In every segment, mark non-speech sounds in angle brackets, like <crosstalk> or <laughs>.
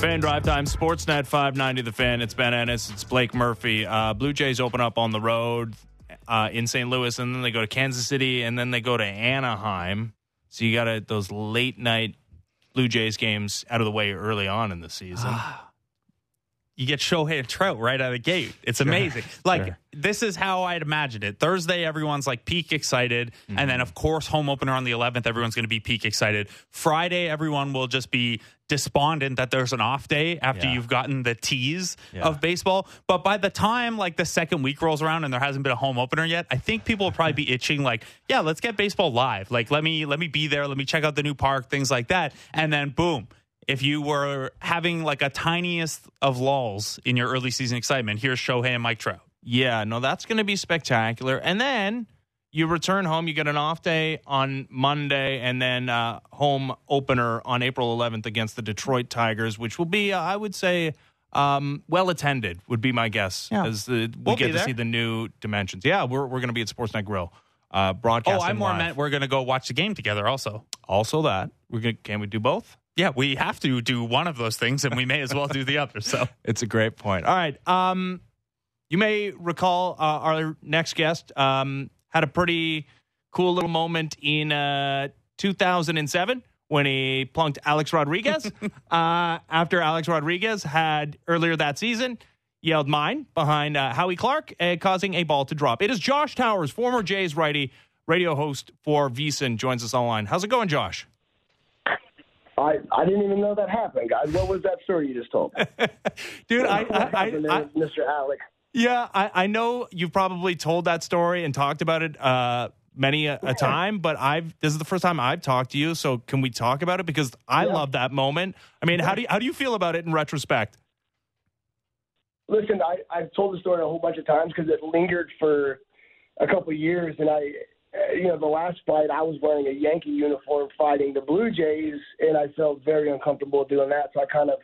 Fan Drive Time, Sportsnet 590 The Fan. It's Ben Ennis. It's Blake Murphy. Uh, Blue Jays open up on the road uh, in St. Louis, and then they go to Kansas City, and then they go to Anaheim. So you got those late night Blue Jays games out of the way early on in the season. You get Shohei and Trout right out of the gate. It's amazing. Like Sure. this is how I'd imagine it. Thursday, everyone's like peak excited, and then mm-hmm. of course home opener on the 11th, everyone's going to be peak excited. Friday, everyone will just be despondent that there's an off day after Yeah. you've gotten the tease Yeah. of baseball. But by the time like the second week rolls around and there hasn't been a home opener yet, I think people will probably be <laughs> itching like, yeah, let's get baseball live. Like let me let me be there, let me check out the new park, things like that, and then boom if you were having like a tiniest of lulls in your early season excitement, here's Shohei and Mike Trout. Yeah, no, that's going to be spectacular. And then you return home. You get an off day on Monday, and then uh, home opener on April 11th against the Detroit Tigers, which will be, uh, I would say, um, well attended. Would be my guess. Yeah. As the, we We'll get to see the new dimensions. Yeah, we're we're going to be at Sportsnet Grill. Uh, broadcasting Oh, I more live. meant we're going to go watch the game together also. also that we're going. Can we do both? Yeah, we have to do one of those things and we may as well do the other. So <laughs> It's a great point. All right. Um, you may recall uh, our next guest um, had a pretty cool little moment in uh, 2007 when he plunked Alex Rodriguez <laughs> uh, after Alex Rodriguez had earlier that season yelled mine behind uh, Howie Clark, uh, causing a ball to drop. It is Josh Towers, former Jays righty, radio host for VSiN, joins us online. How's it going, Josh? I, I didn't even know that happened, guys. What was that story you just told? <laughs> Dude, I, I, I, there with Mr. Alex. Yeah, I, I know you've probably told that story and talked about it uh, many a, a time, but I've this is the first time I've talked to you. So can we talk about it? Because I Yeah. love that moment. I mean, how do you, how do you feel about it in retrospect? Listen, I, I've told the story a whole bunch of times because it lingered for a couple of years, and I, you know, the last fight I was wearing a Yankee uniform fighting the Blue Jays, and I felt very uncomfortable doing that, so I kind of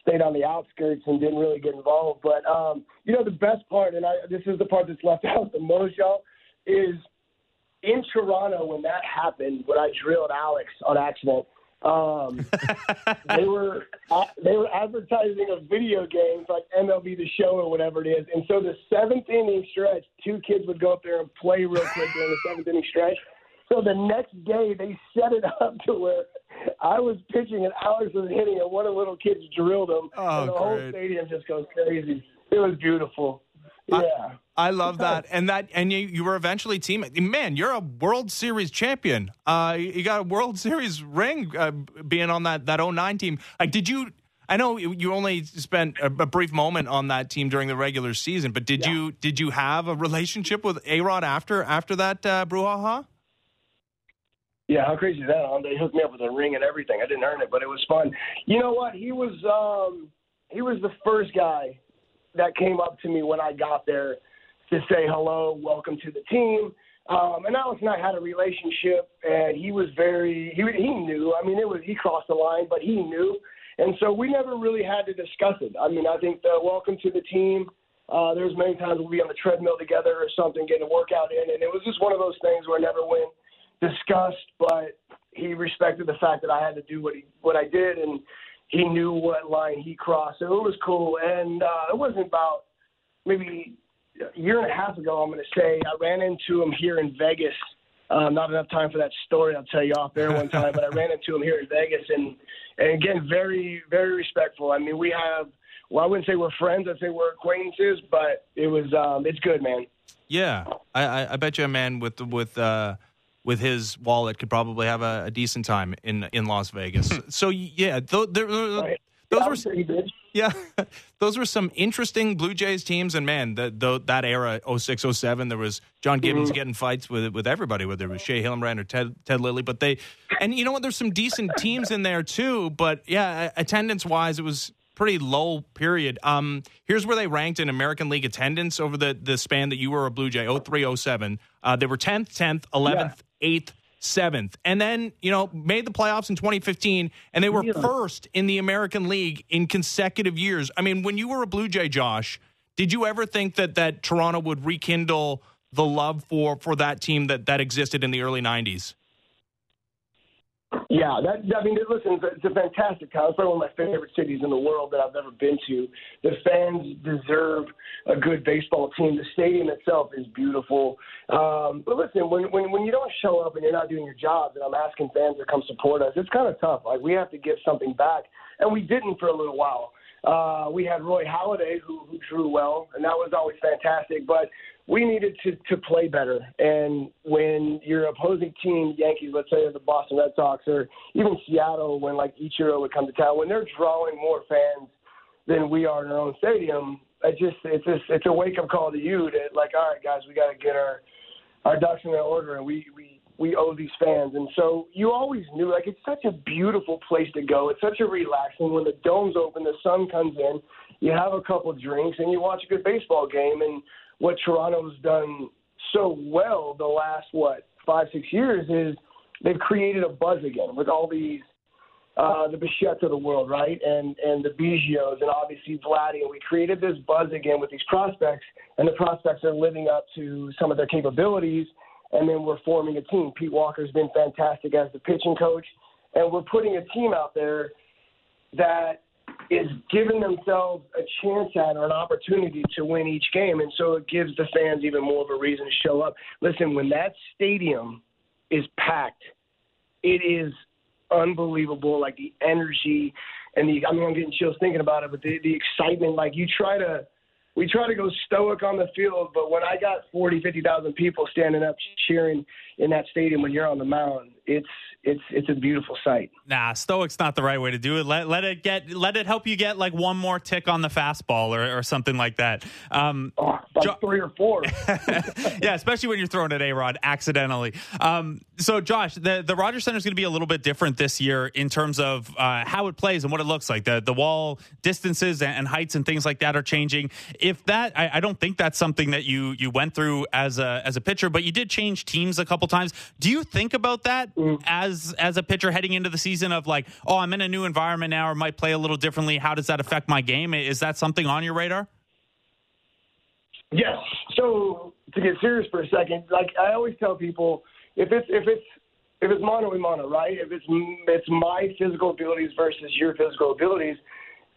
stayed on the outskirts and didn't really get involved. But um, you know, the best part, and I, this is the part that's left <laughs> out the most, y'all, is in Toronto when that happened, when I drilled Alex on accident. Um, <laughs> they were uh, they were advertising a video game like MLB The Show or whatever it is, and so the seventh inning stretch, two kids would go up there and play real quick during the seventh inning stretch. So the next day they set it up to where I was pitching and Alex was hitting, and one of the little kids drilled him, Oh, and the whole stadium just goes crazy. It was beautiful. Yeah. I love that, and that, and you, you were eventually team. Man, you're a World Series champion. Uh, you got a World Series ring uh, being on that that 09 team. Like, did you? I know you only spent a, a brief moment on that team during the regular season, but did you did you have a relationship with A Rod after after that uh, brouhaha? Yeah, how crazy is that? They hooked me up with a ring and everything. I didn't earn it, but it was fun. You know what? He was um, he was the first guy that came up to me when I got there to say hello, welcome to the team. Um, and Alex and I had a relationship, and he was very he he knew. I mean, it was he crossed the line, but he knew, and so we never really had to discuss it. I mean, I think the welcome to the team. Uh, there was many times we'd be on the treadmill together or something, getting a workout in, and it was just one of those things where it never went discussed, but he respected the fact that I had to do what he what I did, and he knew what line he crossed. So it was cool, and uh, it wasn't about maybe a year and a half ago. I'm going to say I ran into him here in Vegas. Um, not enough time for that story. I'll tell you off there one time, but I ran into him here in Vegas, and and again, very very respectful. I mean, we have. Well, I wouldn't say we're friends. I'd say we're acquaintances, but it was um, it's good, man. Yeah, I, I, I bet you a man with with uh, with his wallet could probably have a, a decent time in in Las Vegas. <laughs> so yeah, th- there, Right. those Yeah, were would say he did. Yeah, <laughs> those were some interesting Blue Jays teams, and man, the, the, that era 06, 07, there was John Gibbons getting fights with with everybody, whether it was Shea Hillenbrand or Ted Ted Lilly. But they, and you know what, there's some decent teams in there too. But yeah, attendance wise, it was pretty low period. Um, here's where they ranked in American League attendance over the the span that you were a Blue Jay 03, 07. Uh, they were 10th, 10th, 11th, 8th. Seventh, and then you know made the playoffs in 2015, and they were Yeah. first in the American League in consecutive years. I mean, when you were a Blue Jay, Josh, did you ever think that that Toronto would rekindle the love for for that team that that existed in the early 90s? Yeah, that I mean, listen, it's a, fantastic town. It's probably one of my favorite cities in the world that I've ever been to. The fans deserve a good baseball team. The stadium itself is beautiful. Um, but listen, when, when when you don't show up and you're not doing your job, and I'm asking fans to come support us. It's kind of tough. Like we have to give something back, and we didn't for a little while. Uh, we had Roy Halladay, who, who drew well, and that was always fantastic. But we needed to, to play better. And when your opposing team, Yankees, let's say, or the Boston Red Sox, or even Seattle, when like Ichiro would come to town, when they're drawing more fans than we are in our own stadium, I just it's just it's a wake up call to you to like, all right, guys, we got to get our our ducks in order, and we we we owe these fans. And so you always knew, like, it's such a beautiful place to go. It's such a relaxing. When the dome's open, the sun comes in, you have a couple drinks, and you watch a good baseball game. And what Toronto's done so well the last what five six years is they've created a buzz again with all these uh, the Bichettes of the world, right? And and the Biggios and obviously Vladdy. And we created this buzz again with these prospects, and the prospects are living up to some of their capabilities. And then we're forming a team. Pete Walker's been fantastic as the pitching coach, and we're putting a team out there that is giving themselves a chance at or an opportunity to win each game. And so it gives the fans even more of a reason to show up. Listen, when that stadium is packed, it is unbelievable. Like the energy and the, I mean, I'm getting chills thinking about it, but the, the excitement, like you try to, we try to go stoic on the field, but when I got 40, 50,000 people standing up cheering in that stadium when you're on the mound, it's it's it's a beautiful sight. Nah, stoic's not the right way to do it. Let let it get let it help you get like one more tick on the fastball or, or something like that. Um, oh, like jo- three or four. <laughs> yeah, especially when you're throwing at A Rod accidentally. Um, so, Josh, the the Rogers Center is going to be a little bit different this year in terms of uh, how it plays and what it looks like. The the wall distances and, and heights and things like that are changing. If that, I, I, don't think that's something that you you went through as a as a pitcher, but you did change teams a couple times. Do you think about that mm. as as a pitcher heading into the season of like, oh, I'm in a new environment now, or might play a little differently? How does that affect my game? Is that something on your radar? Yes. So to get serious for a second, like I always tell people, if it's if it's if it's mono a mono, right? If it's it's my physical abilities versus your physical abilities,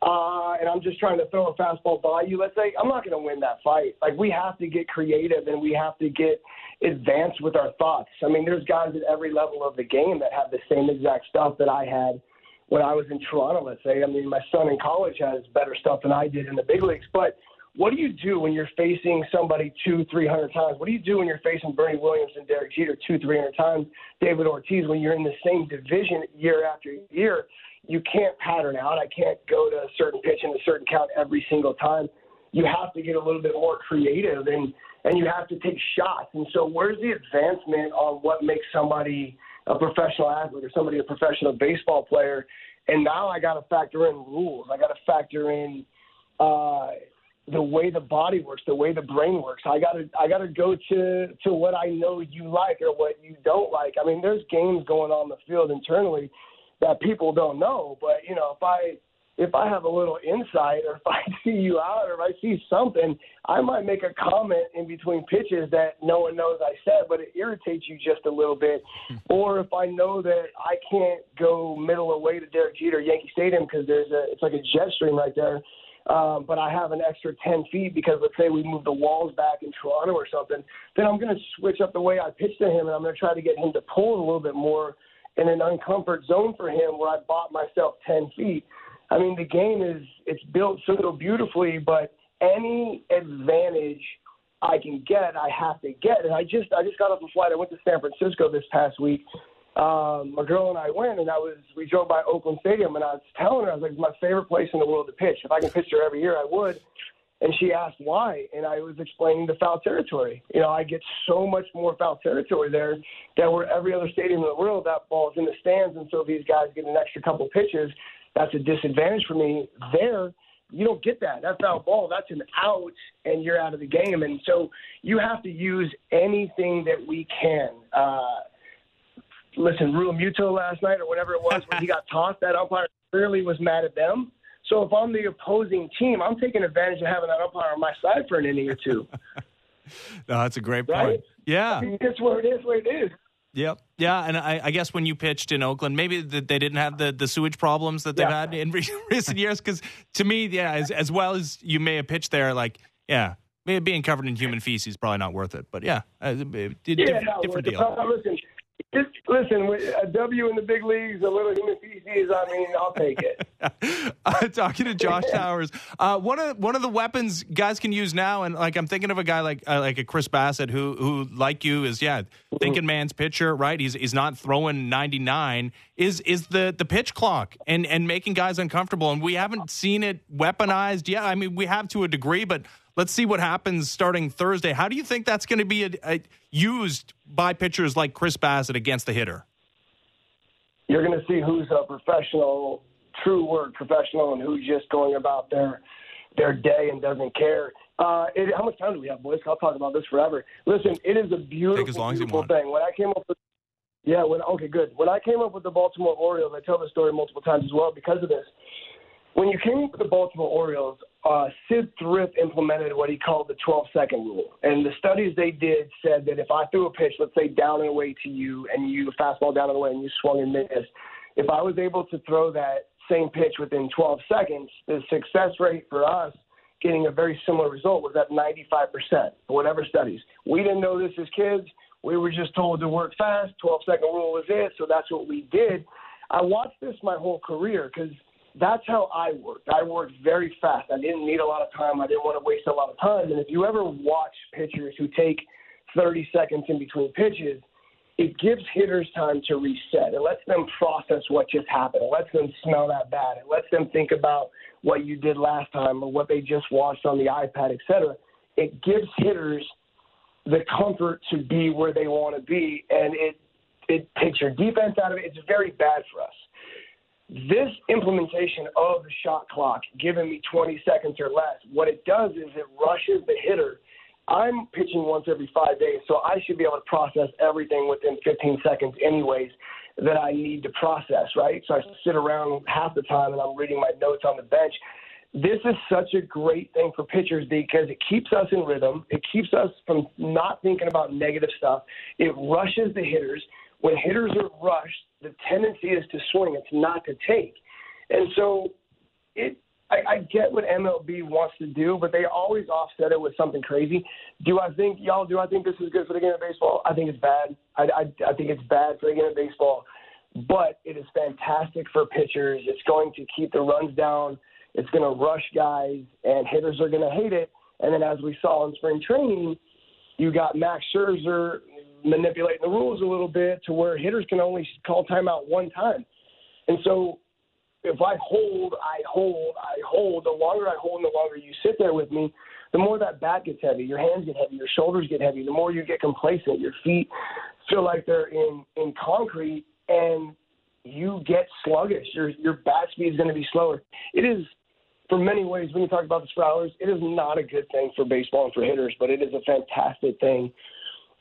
uh, and I'm just trying to throw a fastball by you, let's say, I'm not going to win that fight. Like we have to get creative and we have to get advanced with our thoughts. I mean, there's guys at every level of the game that have the same exact stuff that I had when I was in Toronto. Let's say, I mean, my son in college has better stuff than I did in the big leagues, but what do you do when you're facing somebody two, three hundred times? What do you do when you're facing Bernie Williams and Derek Jeter two, three hundred times? David Ortiz, when you're in the same division year after year, you can't pattern out. I can't go to a certain pitch and a certain count every single time. You have to get a little bit more creative and and you have to take shots. And so, where's the advancement on what makes somebody a professional athlete or somebody a professional baseball player? And now I got to factor in rules. I got to factor in uh, the way the body works, the way the brain works. I gotta I gotta go to to what I know you like or what you don't like. I mean, there's games going on the field internally that people don't know. But you know, if I if I have a little insight or if I <laughs> see you out or if I see something, I might make a comment in between pitches that no one knows I said, but it irritates you just a little bit. Hmm. or if I know that I can't go middle away to Derek Jeter Yankee Stadium because there's a it's like a jet stream right there um, but I have an extra 10 feet because let's say we move the walls back in Toronto or something, then I'm going to switch up the way I pitch to him and I'm going to try to get him to pull a little bit more in an uncomfort zone for him where I bought myself 10 feet. I mean, the game is it's built so beautifully, but any advantage I can get, I have to get. And I just I just got off a flight. I went to San Francisco this past week, um, my girl and I went, and I was we drove by Oakland Stadium, and I was telling her I was like, my favorite place in the world to pitch. If I can pitch there every year, I would. And she asked why, and I was explaining the foul territory. You know, I get so much more foul territory there than where every other stadium in the world that ball's in the stands, and so these guys get an extra couple pitches, that's a disadvantage for me. There, you don't get that. That foul ball, that's an out, and you're out of the game. And so you have to use anything that we can. Uh, listen, Realmuto last night or whatever it was when he <laughs> got tossed, that umpire clearly was mad at them. So if I'm the opposing team, I'm taking advantage of having that umpire on my side for an inning or two. <laughs> no, that's a great point. Right? Yeah. I mean, that's where it is, where it is. Yep. Yeah, and I, I, guess when you pitched in Oakland, maybe the, they didn't have the, the sewage problems that they've yeah. had in <laughs> recent years. Because to me, yeah, as, as well as you may have pitched there, like, yeah, being covered in human feces probably not worth it. But yeah, uh, yeah, different deal. Listen, just listen, a W in the big leagues, a little human feces. I mean, I'll take it. <laughs> uh, talking to Josh <laughs> Towers, uh, one of one of the weapons guys can use now, and like I'm thinking of a guy like uh, like a Chris Bassitt who who like you is yeah thinking man's pitcher right. He's he's not throwing 99. Is is the the pitch clock and and making guys uncomfortable, and we haven't seen it weaponized yet. I mean, we have to a degree, but Let's see what happens starting Thursday. How do you think that's going to be a, a, used by pitchers like Chris Bassitt against the hitter? You're going to see who's a professional, true word professional, and who's just going about their their day and doesn't care. Uh, it, how much time do we have, boys? I'll talk about this forever. Listen, it is a beautiful, beautiful thing. When I came up with, yeah, when okay, good. When I came up with the Baltimore Orioles, I tell the story multiple times as well because of this. When you came up with the Baltimore Orioles, uh, Syd Thrift implemented what he called the 12 second rule. And the studies they did said that if I threw a pitch, let's say down and away to you, and you fastball down and away, and you swung and missed, if I was able to throw that same pitch within 12 seconds, the success rate for us getting a very similar result was at 95%, whatever studies. We didn't know this as kids. We were just told to work fast. 12 second rule was it, so that's what we did. I watched this my whole career because – that's how I worked. I worked very fast. I didn't need a lot of time. I didn't want to waste a lot of time. And if you ever watch pitchers who take 30 seconds in between pitches, it gives hitters time to reset. It lets them process what just happened. It lets them smell that bat. It lets them think about what you did last time or what they just watched on the iPad, etc. It gives hitters the comfort to be where they want to be, and it it takes your defense out of it. It's very bad for us. This implementation of the shot clock, giving me 20 seconds or less, what it does is it rushes the hitter. I'm pitching once every five days, so I should be able to process everything within 15 seconds, anyways, that I need to process, right? So I sit around half the time and I'm reading my notes on the bench. This is such a great thing for pitchers because it keeps us in rhythm. It keeps us from not thinking about negative stuff. It rushes the hitters. When hitters are rushed, the tendency is to swing. It's not to take. And so it I, I get what MLB wants to do, but they always offset it with something crazy. Do I think y'all? Do I think this is good for the game of baseball? I think it's bad. I, I, I think it's bad for the game of baseball, but it is fantastic for pitchers. It's going to keep the runs down. It's going to rush guys, and hitters are going to hate it. And then, as we saw in spring training, you got Max Scherzer manipulating the rules a little bit to where hitters can only call timeout one time. And so if I hold, I hold, I hold, the longer I hold the longer you sit there with me, the more that bat gets heavy, your hands get heavy, your shoulders get heavy, the more you get complacent, your feet feel like they're in, in concrete and you get sluggish. Your your bat speed is going to be slower. It is for many ways, when you talk about the hours, it is not a good thing for baseball and for hitters, but it is a fantastic thing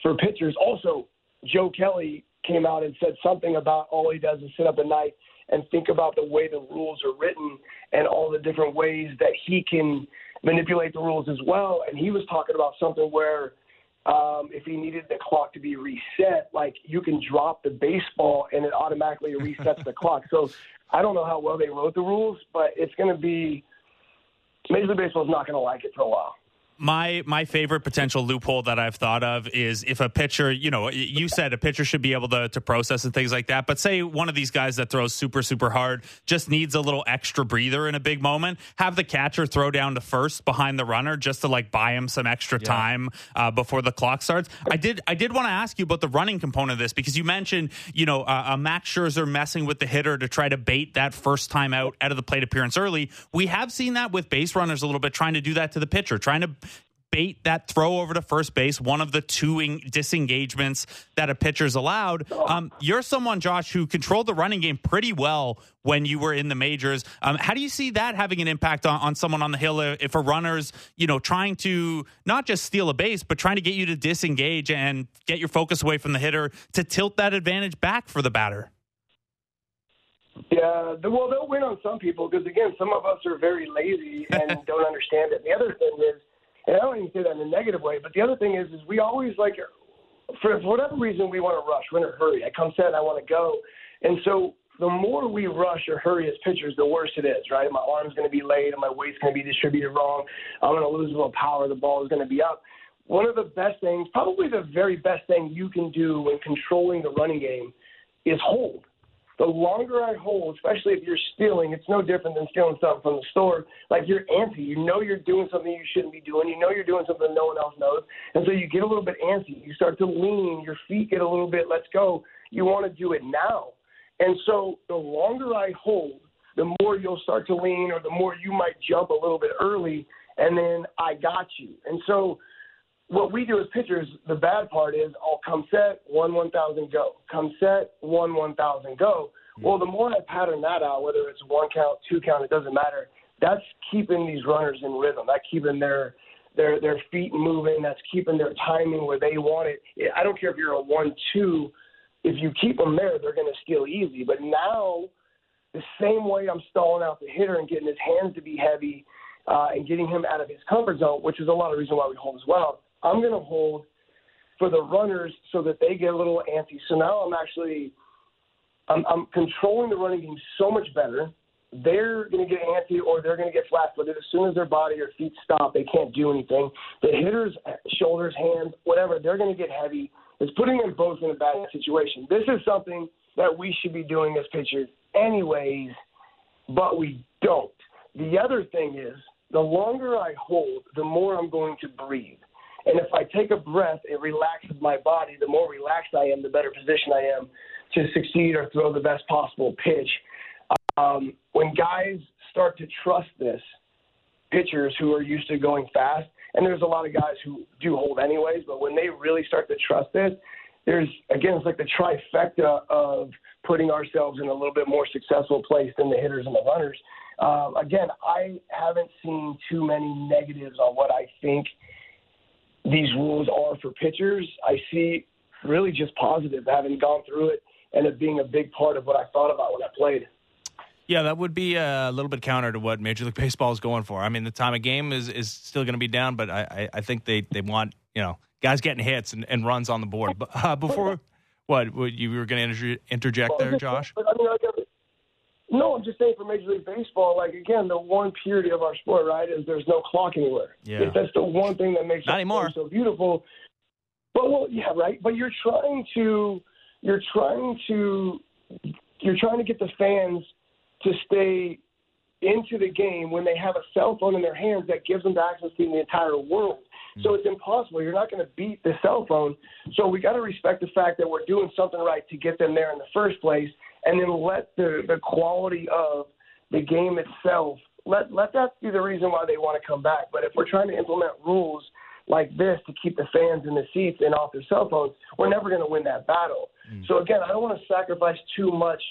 for pitchers. Also, Joe Kelly came out and said something about all he does is sit up at night and think about the way the rules are written and all the different ways that he can manipulate the rules as well. And he was talking about something where um, if he needed the clock to be reset, like you can drop the baseball and it automatically resets the <laughs> clock. So I don't know how well they wrote the rules, but it's going to be Major League Baseball is not going to like it for a while my my favorite potential loophole that I've thought of is if a pitcher, you know, you said a pitcher should be able to to process and things like that, but say one of these guys that throws super super hard just needs a little extra breather in a big moment, have the catcher throw down to first behind the runner just to like buy him some extra yeah. time uh, before the clock starts. I did I did want to ask you about the running component of this because you mentioned you know uh, a Max Scherzer messing with the hitter to try to bait that first time out out of the plate appearance early. We have seen that with base runners a little bit, trying to do that to the pitcher, trying to bait that throw over to first base, one of the two disengagements that a pitcher's allowed. Um, you're someone, Josh, who controlled the running game pretty well when you were in the majors. Um, how do you see that having an impact on, on someone on the hill if a runner's, you know, trying to not just steal a base, but trying to get you to disengage and get your focus away from the hitter to tilt that advantage back for the batter? Yeah, well, they'll win on some people because again, some of us are very lazy and <laughs> don't understand it. The other thing is and I don't even say that in a negative way. But the other thing is, is we always like for, whatever reason, we want to rush. We're in a hurry. I come set, I want to go. And so the more we rush or hurry as pitchers, the worse it is, right? My arm's going to be late and my weight's going to be distributed wrong. I'm going to lose a little power. The ball is going to be up. One of the best things, probably the very best thing you can do when controlling the running game is hold the longer I hold, especially if you're stealing, it's no different than stealing something from the store. Like you're antsy. You know you're doing something you shouldn't be doing. You know you're doing something no one else knows. And so you get a little bit antsy. You start to lean. Your feet get a little bit, let's go. You want to do it now. And so the longer I hold, the more you'll start to lean or the more you might jump a little bit early. And then I got you. And so what we do as pitchers, the bad part is, I'll come set, one 1,000 go. Come set, one 1,000 go. Well, the more I pattern that out, whether it's one count, two count, it doesn't matter. That's keeping these runners in rhythm. That's keeping their their their feet moving. That's keeping their timing where they want it. I don't care if you're a one-two. If you keep them there, they're going to steal easy. But now, the same way I'm stalling out the hitter and getting his hands to be heavy uh, and getting him out of his comfort zone, which is a lot of reason why we hold as well I'm going to hold for the runners so that they get a little antsy. So now I'm actually I'm, I'm controlling the running game so much better. They're going to get antsy or they're going to get flat-footed as soon as their body or feet stop. They can't do anything. The hitters, shoulders, hands, whatever, they're going to get heavy. It's putting them both in a bad situation. This is something that we should be doing as pitchers, anyways, but we don't. The other thing is, the longer I hold, the more I'm going to breathe. And if I take a breath, it relaxes my body. The more relaxed I am, the better position I am to succeed or throw the best possible pitch. Um, when guys start to trust this, pitchers who are used to going fast, and there's a lot of guys who do hold anyways, but when they really start to trust this, there's again, it's like the trifecta of putting ourselves in a little bit more successful place than the hitters and the runners. Um, again, I haven't seen too many negatives on what I think these rules are for pitchers, I see really just positive having gone through it and it being a big part of what I thought about when I played. Yeah, that would be a little bit counter to what Major League Baseball is going for. I mean, the time of game is, is still going to be down, but I, I, think they, they want you know guys getting hits and, and runs on the board. But uh, before what, what you were going to interject there, Josh? I mean, no, I'm just saying for Major League Baseball, like again, the one purity of our sport, right, is there's no clock anywhere. Yeah. If That's the one thing that makes Not it anymore. so beautiful. But well, yeah, right. But you're trying to, you're trying to, you're trying to get the fans to stay into the game when they have a cell phone in their hands that gives them the access to the entire world. So mm-hmm. it's impossible. You're not going to beat the cell phone. So we got to respect the fact that we're doing something right to get them there in the first place and then let the, the quality of the game itself let let that be the reason why they want to come back. But if we're trying to implement rules like this to keep the fans in the seats and off their cell phones, we're never going to win that battle. Mm. So again, I don't want to sacrifice too much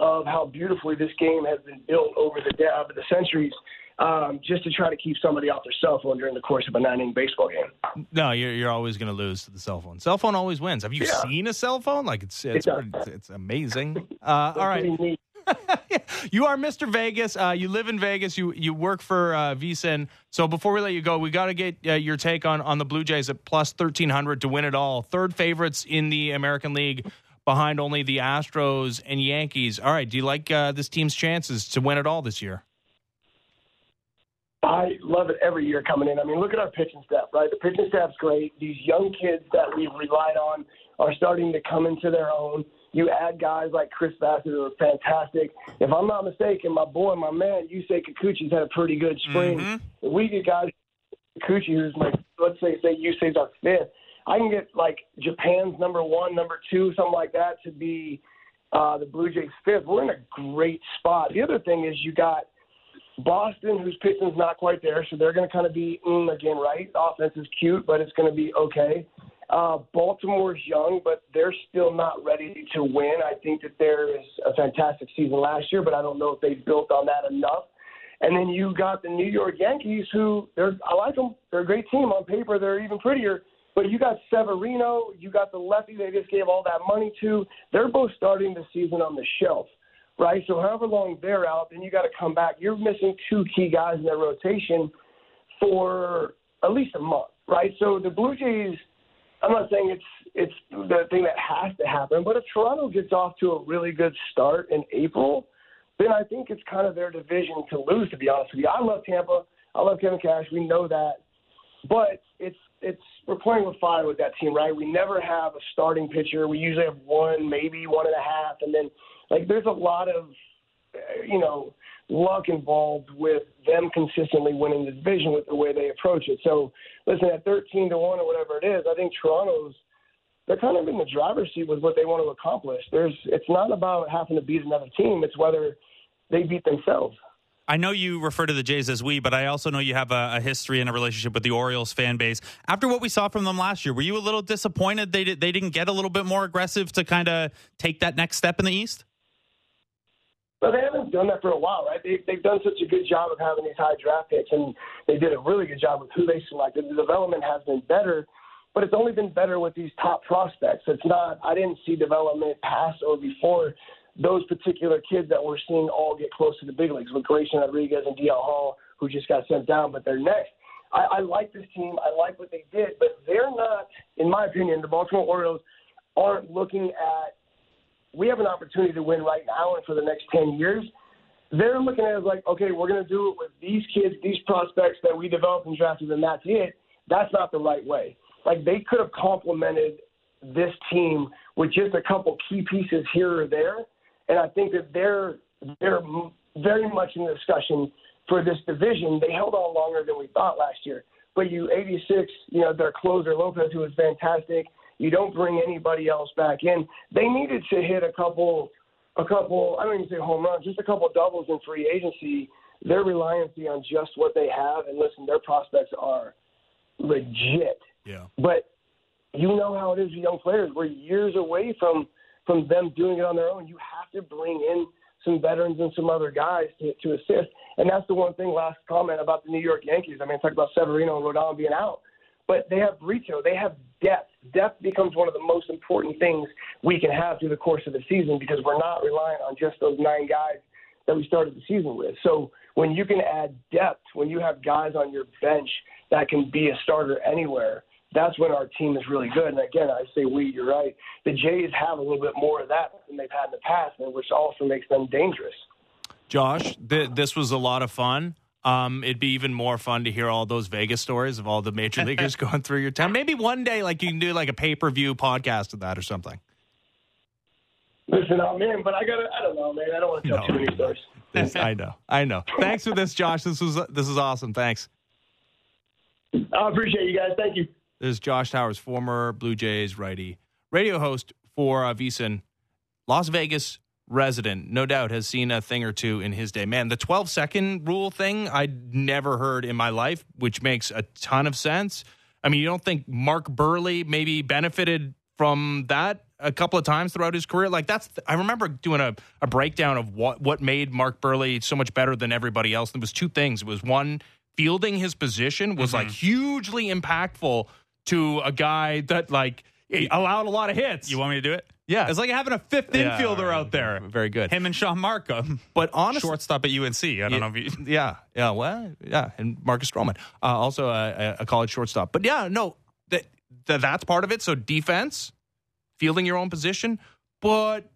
of how beautifully this game has been built over the over the centuries. Um, just to try to keep somebody off their cell phone during the course of a nine inning baseball game. No, you're, you're always going to lose to the cell phone. Cell phone always wins. Have you yeah. seen a cell phone? Like it's it's, it it's, it's, amazing. Uh, all right. <laughs> you are Mr. Vegas. Uh, you live in Vegas. You you work for uh, VSiN. So before we let you go, we got to get uh, your take on on the Blue Jays at plus thirteen hundred to win it all. Third favorites in the American League, behind only the Astros and Yankees. All right. Do you like uh, this team's chances to win it all this year? I love it every year coming in. I mean, look at our pitching staff, right? The pitching staff's great. These young kids that we've relied on are starting to come into their own. You add guys like Chris Bassitt who are fantastic. If I'm not mistaken, my boy, my man, Yusei Kikuchi's had a pretty good spring. Mm-hmm. We get guys Kikuchi, who's like, let's say, say Yusei's our fifth. I can get like Japan's number one, number two, something like that to be uh, the Blue Jays fifth. We're in a great spot. The other thing is you got – Boston, whose pitching's not quite there, so they're going to kind of be mm, again right. Offense is cute, but it's going to be okay. Uh, Baltimore's young, but they're still not ready to win. I think that there is a fantastic season last year, but I don't know if they built on that enough. And then you got the New York Yankees, who they're I like them. They're a great team on paper. They're even prettier. But you got Severino, you got the lefty they just gave all that money to. They're both starting the season on the shelf right? So however long they're out, then you got to come back. You're missing two key guys in their rotation for at least a month, right? So the Blue Jays, I'm not saying it's it's the thing that has to happen. But if Toronto gets off to a really good start in April, then I think it's kind of their division to lose. To be honest with you, I love Tampa. I love Kevin Cash. We know that, but it's it's we're playing with fire with that team, right? We never have a starting pitcher. We usually have one, maybe one and a half, and then like there's a lot of uh, you know luck involved with them consistently winning the division with the way they approach it. So listen, at 13 to one or whatever it is, I think Toronto's they're kind of in the driver's seat with what they want to accomplish. There's it's not about having to beat another team; it's whether they beat themselves. I know you refer to the Jays as we, but I also know you have a, a, history and a relationship with the Orioles fan base. After what we saw from them last year, were you a little disappointed they did, they didn't get a little bit more aggressive to kind of take that next step in the East? Well, they haven't done that for a while, right? They, they've done such a good job of having these high draft picks, and they did a really good job with who they selected. The development has been better, but it's only been better with these top prospects. It's not. I didn't see development past or before those particular kids that we're seeing all get close to the big leagues with Grayson Rodriguez and DL Hall, who just got sent down, but they're next. I, I like this team. I like what they did, but they're not, in my opinion, the Baltimore Orioles aren't looking at. We have an opportunity to win right now and for the next ten years. They're looking at it like, okay, we're going to do it with these kids, these prospects that we developed and drafted, and that's it. That's not the right way. Like they could have complemented this team with just a couple key pieces here or there and I think that they're they're very much in the discussion for this division. They held on longer than we thought last year. But you 86, you know, their closer Lopez, who was fantastic. You don't bring anybody else back in. They needed to hit a couple, a couple. I don't even say home runs, just a couple doubles in free agency. Their reliance on just what they have, and listen, their prospects are legit. Yeah. But you know how it is with young players. We're years away from from them doing it on their own. You have to bring in some veterans and some other guys to, to assist. And that's the one thing, last comment about the New York Yankees. I mean, talk about Severino and Rodon being out. But they have Brito. They have depth. Depth becomes one of the most important things we can have through the course of the season because we're not relying on just those nine guys that we started the season with. So when you can add depth, when you have guys on your bench that can be a starter anywhere – that's when our team is really good. And again, I say we, you're right. The Jays have a little bit more of that than they've had in the past, which also makes them dangerous. Josh, th- this was a lot of fun. Um, it'd be even more fun to hear all those Vegas stories of all the major <laughs> leaguers going through your town. Maybe one day, like you can do like a pay per view podcast of that or something. Listen, I'm in, but I got I don't know, man. I don't want to tell no, too many stories. <laughs> This, I know, I know. Thanks for this, Josh. This was this is awesome. Thanks. I appreciate you guys. Thank you. This is Josh Towers, former Blue Jays righty, radio host for uh, VSiN, Las Vegas resident, no doubt has seen a thing or two in his day. Man, the 12 second rule thing I'd never heard in my life, which makes a ton of sense. I mean, you don't think Mark Buehrle maybe benefited from that a couple of times throughout his career? Like that's I remember doing a, a breakdown of what what made Mark Buehrle so much better than everybody else. There was two things. It was one fielding his position was mm-hmm. like hugely impactful to a guy that like allowed a lot of hits. You want me to do it? Yeah, it's like having a fifth yeah, infielder out there. Very good. Him and Shaun Marcum, but honestly, shortstop at UNC. I don't yeah, know if you. <laughs> Yeah, yeah, well, yeah, and Marcus Stroman, uh, also a, a, college shortstop. But yeah, no, that, that that's part of it. So defense, fielding your own position, but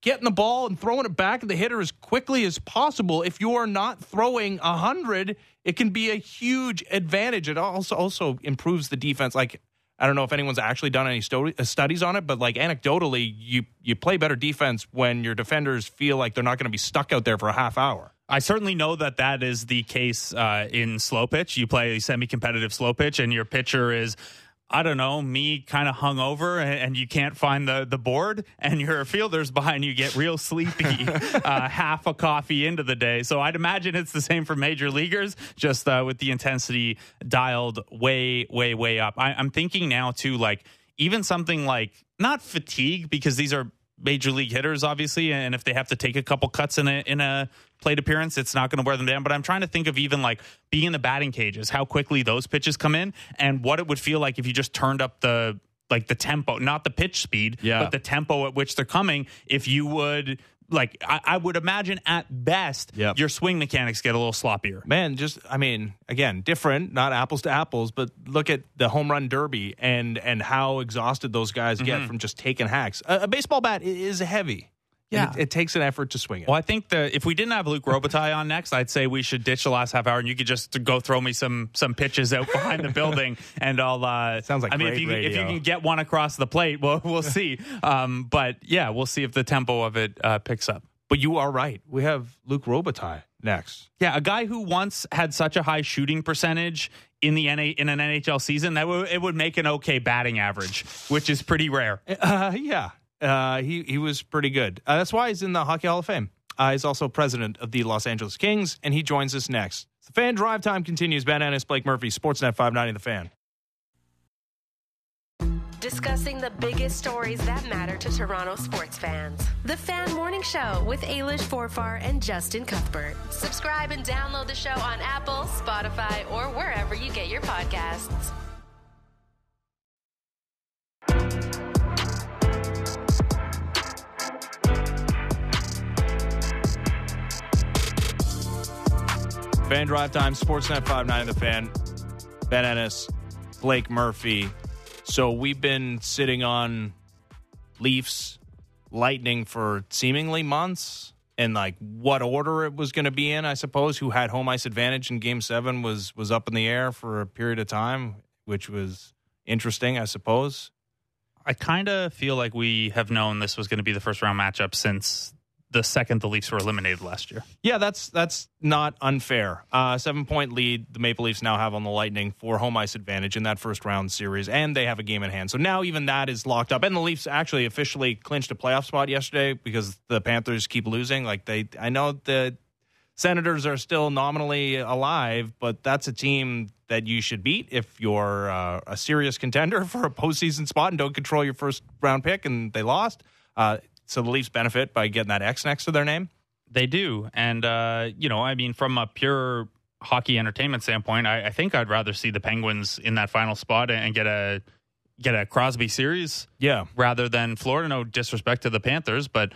getting the ball and throwing it back at the hitter as quickly as possible. If you are not throwing a hundred, it can be a huge advantage. It also also improves the defense. Like I don't know if anyone's actually done any uh, studies on it, but like anecdotally, you you play better defense when your defenders feel like they're not going to be stuck out there for a half hour. I certainly know that that is the case uh, in slow pitch. You play semi-competitive slow pitch, and your pitcher is I don't know, me kind of hung over and, and, you can't find the, the board and your fielders <laughs> behind you get real sleepy <laughs> uh, half a coffee into the day. So I'd imagine it's the same for major leaguers, just uh, with the intensity dialed way, way, way up. I, I'm thinking now too, like even something like not fatigue because these are major league hitters, obviously, and if they have to take a couple cuts in a in a plate appearance, it's not going to wear them down. But I'm trying to think of even like being in the batting cages, how quickly those pitches come in, and what it would feel like if you just turned up the like the tempo, not the pitch speed, yeah. but the tempo at which they're coming. If you would like I, I would imagine at best Yep. your swing mechanics get a little sloppier. Man, just I mean, again, different, not apples to apples, but look at the home run derby and and how exhausted those guys get mm-hmm. from just taking hacks. A, a baseball bat is heavy. And Yeah. it, it takes an effort to swing it. Well, I think the if we didn't have Luc Robitaille on next, I'd say we should ditch the last half hour and you could just go throw me some some pitches out behind the building <laughs> and I'll. Uh, Sounds like I mean, if great you if you can get one across the plate, well, we'll see. Um, but yeah, we'll see if the tempo of it uh, picks up. But you are right. We have Luc Robitaille next. Yeah, a guy who once had such a high shooting percentage in the NA, in an NHL season that would it would make an okay batting average, which is pretty rare. Uh, yeah, uh, he he was pretty good. Uh, that's why he's in the Hockey Hall of Fame. Uh, he's also president of the Los Angeles Kings, and he joins us next. The fan drive time continues. Ben Ennis, Blake Murphy, Sportsnet 590, The Fan. Discussing the biggest stories that matter to Toronto sports fans. The Fan Morning Show with Ailish Forfar and Justin Cuthbert. Subscribe and download the show on Apple, Spotify, or wherever you get your podcasts. Fan drive time, Sportsnet 590, The Fan. Ben Ennis, Blake Murphy. So we've been sitting on Leafs, Lightning for seemingly months. And like what order it was going to be in, I suppose. Who had home ice advantage in Game Seven was was up in the air for a period of time, which was interesting, I suppose. I kind of feel like we have known this was going to be the first round matchup since the second the Leafs were eliminated last year. Yeah, that's that's not unfair. Uh, seven point lead the Maple Leafs now have on the Lightning for home ice advantage in that first round series, and they have a game in hand. So now even that is locked up, and the Leafs actually officially clinched a playoff spot yesterday because the Panthers keep losing. Like they, I know the Senators are still nominally alive, but that's a team that you should beat if you're uh, a serious contender <laughs> for a postseason spot and don't control your first round pick, and they lost. Uh, so the Leafs benefit by getting that X next to their name. They do. And, uh, you know, I mean, from a pure hockey entertainment standpoint, I, I think I'd rather see the Penguins in that final spot and get a get a Crosby series Yeah, rather than Florida. No disrespect to the Panthers, but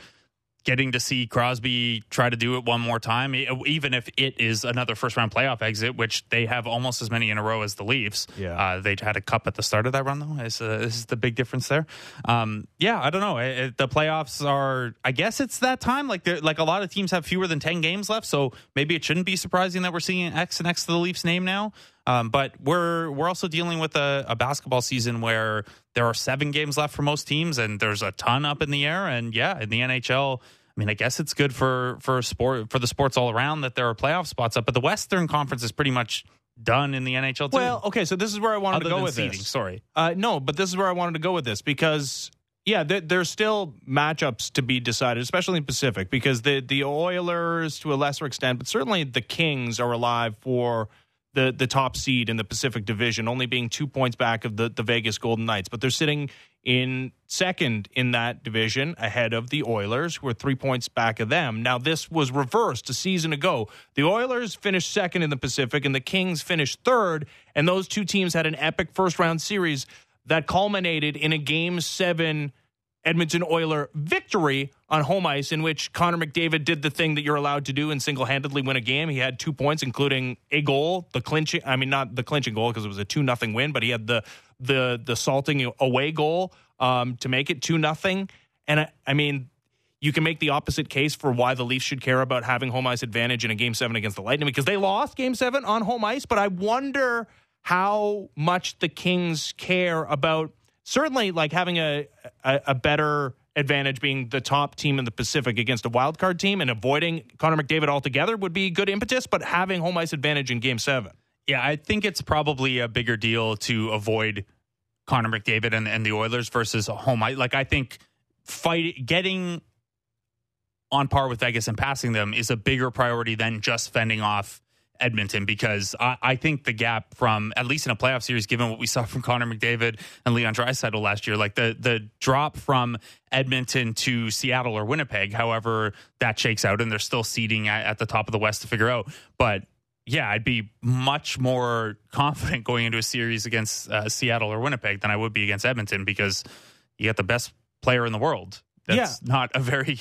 getting to see Crosby try to do it one more time, even if it is another first round playoff exit, which they have almost as many in a row as the Leafs. Yeah. Uh, they had a cup at the start of that run, though. Is, uh, is the big difference there? Um, yeah, I don't know. It- it- the playoffs are, I guess it's that time. Like, like a lot of teams have fewer than 10 games left, so maybe it shouldn't be surprising that we're seeing X next to the Leafs name now. Um, but we're we're also dealing with a, a basketball season where there are seven games left for most teams, and there's a ton up in the air. And yeah, in the NHL, I mean, I guess it's good for for sport for the sports all around that there are playoff spots up. But the Western Conference is pretty much done in the NHL too. Well, okay, so this is where I wanted other to go with seeding. this. Sorry. Uh, no, but this is where I wanted to go with this because yeah, there, there's still matchups to be decided, especially in Pacific, because the the Oilers to a lesser extent, but certainly the Kings are alive for the the top seed in the Pacific Division, only being two points back of the the Vegas Golden Knights, but they're sitting in second in that division ahead of the Oilers, who are three points back of them. Now, this was reversed a season ago. The Oilers finished second in the Pacific, and the Kings finished third, and those two teams had an epic first round series that culminated in a game seven Edmonton Oiler victory on home ice, in which Connor McDavid did the thing that you're allowed to do and single handedly win a game. He had two points, including a goal, the clinching. I mean, not the clinching goal because it was a two nothing win, but he had the the the salting away goal um, to make it two nothing. And I, I mean, you can make the opposite case for why the Leafs should care about having home ice advantage in a game seven against the Lightning because they lost game seven on home ice. But I wonder how much the Kings care about certainly like having a, a, a better advantage being the top team in the Pacific against a wild card team and avoiding Connor McDavid altogether would be good impetus, but having home ice advantage in game seven. Yeah, I think it's probably a bigger deal to avoid Connor McDavid and, and the Oilers versus home ice. Like I think fight getting on par with Vegas and passing them is a bigger priority than just fending off Edmonton because I, I think the gap from at least in a playoff series, given what we saw from Connor McDavid and Leon Draisaitl last year, like the the drop from Edmonton to Seattle or Winnipeg, however that shakes out, and they're still seeding at, at the top of the West to figure out, but yeah, I'd be much more confident going into a series against uh, Seattle or Winnipeg than I would be against Edmonton because you got the best player in the world. That's not a very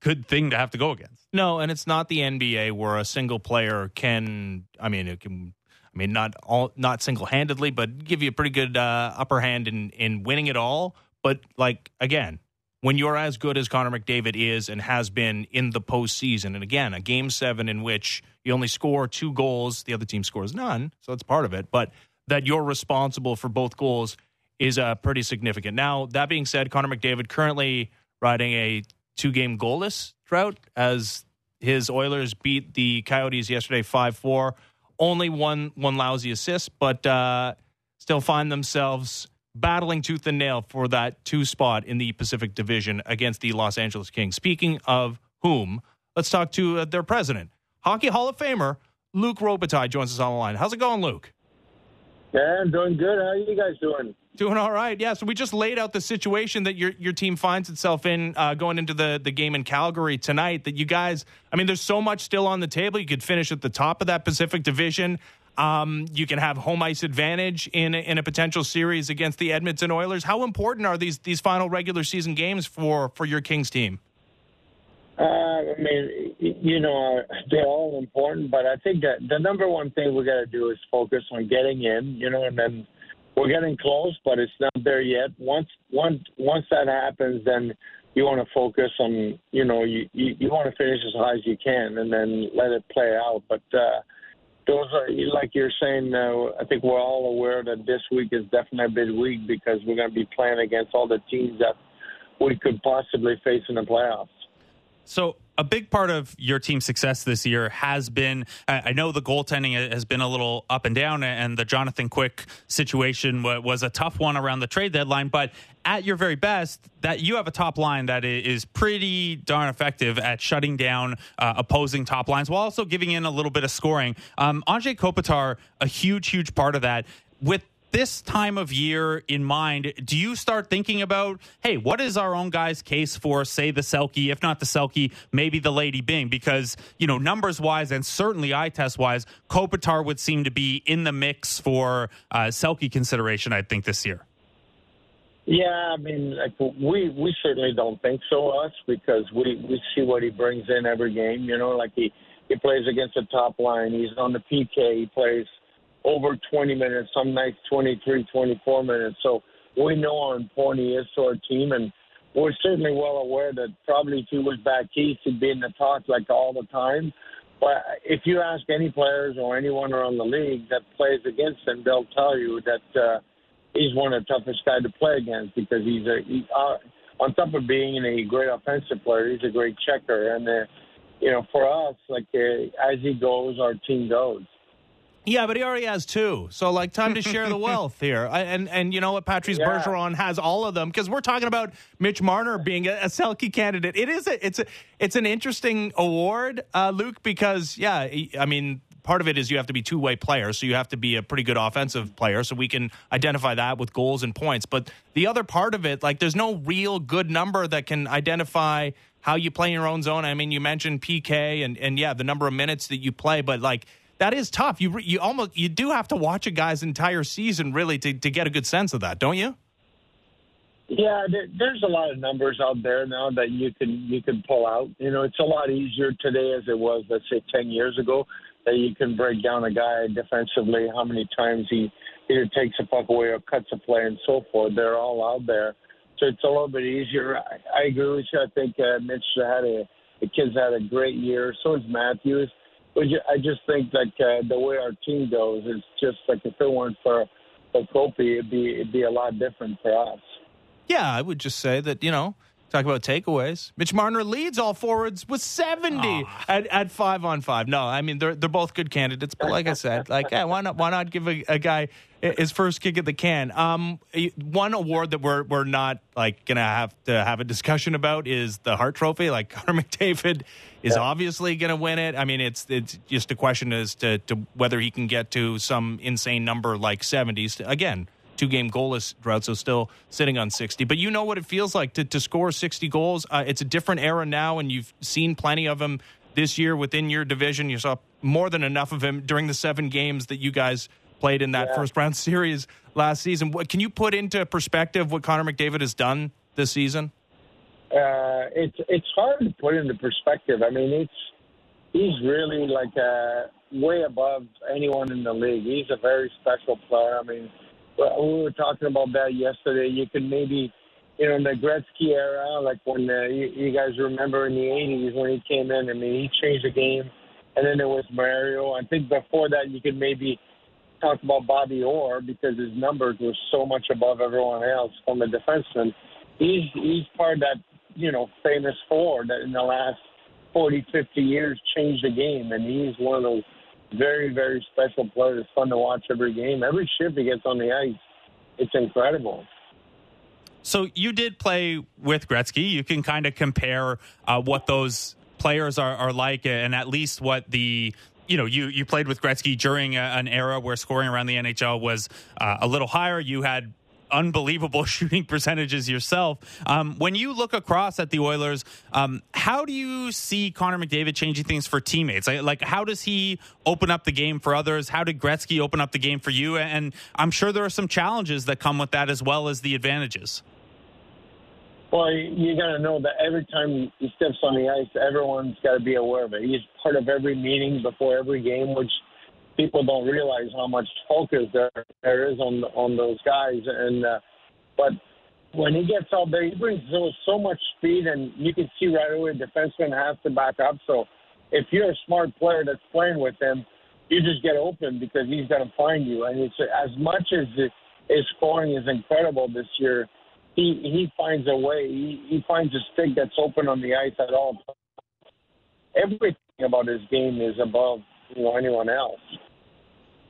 good thing to have to go against. No, and it's not the NBA where a single player can. I mean, it can. I mean, not all, not single handedly, but give you a pretty good uh, upper hand in in winning it all. But like again, when you're as good as Connor McDavid is and has been in the postseason, and again, a game seven in which you only score two goals, the other team scores none, so that's part of it. But that you're responsible for both goals is uh, pretty significant. Now, that being said, Connor McDavid currently riding a two game goalless drought as his Oilers beat the Coyotes yesterday 5 4. Only one, one lousy assist, but uh, still find themselves battling tooth and nail for that two spot in the Pacific Division against the Los Angeles Kings. Speaking of whom, let's talk to uh, their president, Hockey Hall of Famer Luc Robitaille joins us on the line. How's it going, Luc? Yeah, I'm doing good. How are you guys doing? Doing all right. Yeah. So we just laid out the situation that your your team finds itself in uh, going into the the game in Calgary tonight. That you guys, I mean, there's so much still on the table. You could finish at the top of that Pacific Division. Um, you can have home ice advantage in in a potential series against the Edmonton Oilers. How important are these these final regular season games for for your Kings team? Uh, I mean, you know, they're all important, but I think that the number one thing we got to do is focus on getting in. You know, and then we're getting close, but it's not there yet. Once once once that happens, then you want to focus on you know you you, you want to finish as high as you can, and then let it play out. But uh, those are like you're saying. Uh, I think we're all aware that this week is definitely a big week because we're going to be playing against all the teams that we could possibly face in the playoffs. So a big part of your team's success this year has been I know the goaltending has been a little up and down, and the Jonathan Quick situation was a tough one around the trade deadline. But at your very best, that you have a top line that is pretty darn effective at shutting down uh, opposing top lines while also giving in a little bit of scoring. Um, Anze Kopitar, a huge, huge part of that. With this time of year in mind, do you start thinking about, hey, what is our own guy's case for, say, the Selke, if not the Selke, maybe the Lady Byng? Because, you know, numbers wise and certainly eye test wise, Kopitar would seem to be in the mix for uh, Selke consideration, I think, this year. Yeah, I mean, like we we certainly don't think so, us, because we we see what he brings in every game. You know, like he he plays against the top line. He's on the PK. He plays over 20 minutes, some nights 23, 24 minutes. So we know how important he is to our team, and we're certainly well aware that probably if he was back east, he'd be in the talk like all the time. But if you ask any players or anyone around the league that plays against him, they'll tell you that uh, he's one of the toughest guys to play against because he's a he, uh, on top of being a great offensive player, he's a great checker, and uh, you know for us, like uh, as he goes, our team goes. Yeah, but he already has two. So like time to share the <laughs> wealth here. I, and and you know what Patrice yeah. Bergeron has all of them because we're talking about Mitch Marner being a, a Selke candidate. It is a it's a it's an interesting award, uh, Luc, because yeah, I mean part of it is you have to be two way player, so you have to be a pretty good offensive player. So we can identify that with goals and points. But the other part of it, like, there's no real good number that can identify how you play in your own zone. I mean, you mentioned PK and and yeah, the number of minutes that you play, but like that is tough. You you almost you do have to watch a guy's entire season really to, to get a good sense of that, don't you? Yeah, there, there's a lot of numbers out there now that you can you can pull out. You know, it's a lot easier today as it was, let's say, ten years ago, that you can break down a guy defensively, how many times he either takes a puck away or cuts a play, and so forth. They're all out there, so it's a little bit easier. I, I agree with you. I think uh, Mitch had a the kids had a great year. So is Matthews. I just think like uh, the way our team goes is just like if it weren't for for Kopi, it'd be it'd be a lot different for us. Yeah, I would just say that you know Talk about takeaways. Mitch Marner leads all forwards with 70 oh. at, at five on five. No, I mean they're they're both good candidates, but like I said, like yeah, why not why not give a, a, guy his first kick at the can? Um, one award that we're we're not like gonna have to have a discussion about is the Hart Trophy. Like <laughs> Connor McDavid is yeah. obviously gonna win it. I mean, it's it's just a question as to, to whether he can get to some insane number like 70s. Again, two game goalless drought, so still sitting on 60. But you know what it feels like to, to score 60 goals. Uh, it's a different era now, and you've seen plenty of them this year within your division. You saw more than enough of him during the seven games that you guys played in that yeah. first round <laughs> series last season. What, can you put into perspective what Connor McDavid has done this season? uh, it's it's hard to put into perspective. I mean, it's he's really like uh, way above anyone in the league. He's a very special player. I mean, we were talking about that yesterday. You could maybe, you know, in the Gretzky era, like when uh, you, you guys remember in the '80s when he came in. I mean, he changed the game. And then there was Mario. I think before that, you could maybe talk about Bobby Orr because his numbers were so much above everyone else from a defenseman. He's he's part of that you know famous four that in the last 40, 50 years changed the game, and he's one of those very very special players. Fun to watch every game. Every shift he gets on the ice, it's incredible. So you did play with Gretzky. You can kind of compare uh, what those players are, are like, and at least what the you know, you you played with Gretzky during a, an era where scoring around the NHL was uh, a little higher. You had unbelievable <laughs> shooting percentages yourself. Um, when you look across at the Oilers, um, how do you see Connor McDavid changing things for teammates? Like, like, how does he open up the game for others? How did Gretzky open up the game for you? And I'm sure there are some challenges that come with that as well as the advantages. Well, you got to know that every time he steps on the ice, everyone's got to be aware of it. He's part of every meeting before every game, which people don't realize how much focus there there is on on those guys. And uh, but when he gets out there, he brings so, so much speed, and you can see right away defenseman has to back up. So if you're a smart player that's playing with him, you just get open because he's going to find you. And it's as much as his scoring is incredible this year he he finds a way. He, he finds a stick that's open on the ice at all. Everything about his game is above you know anyone else.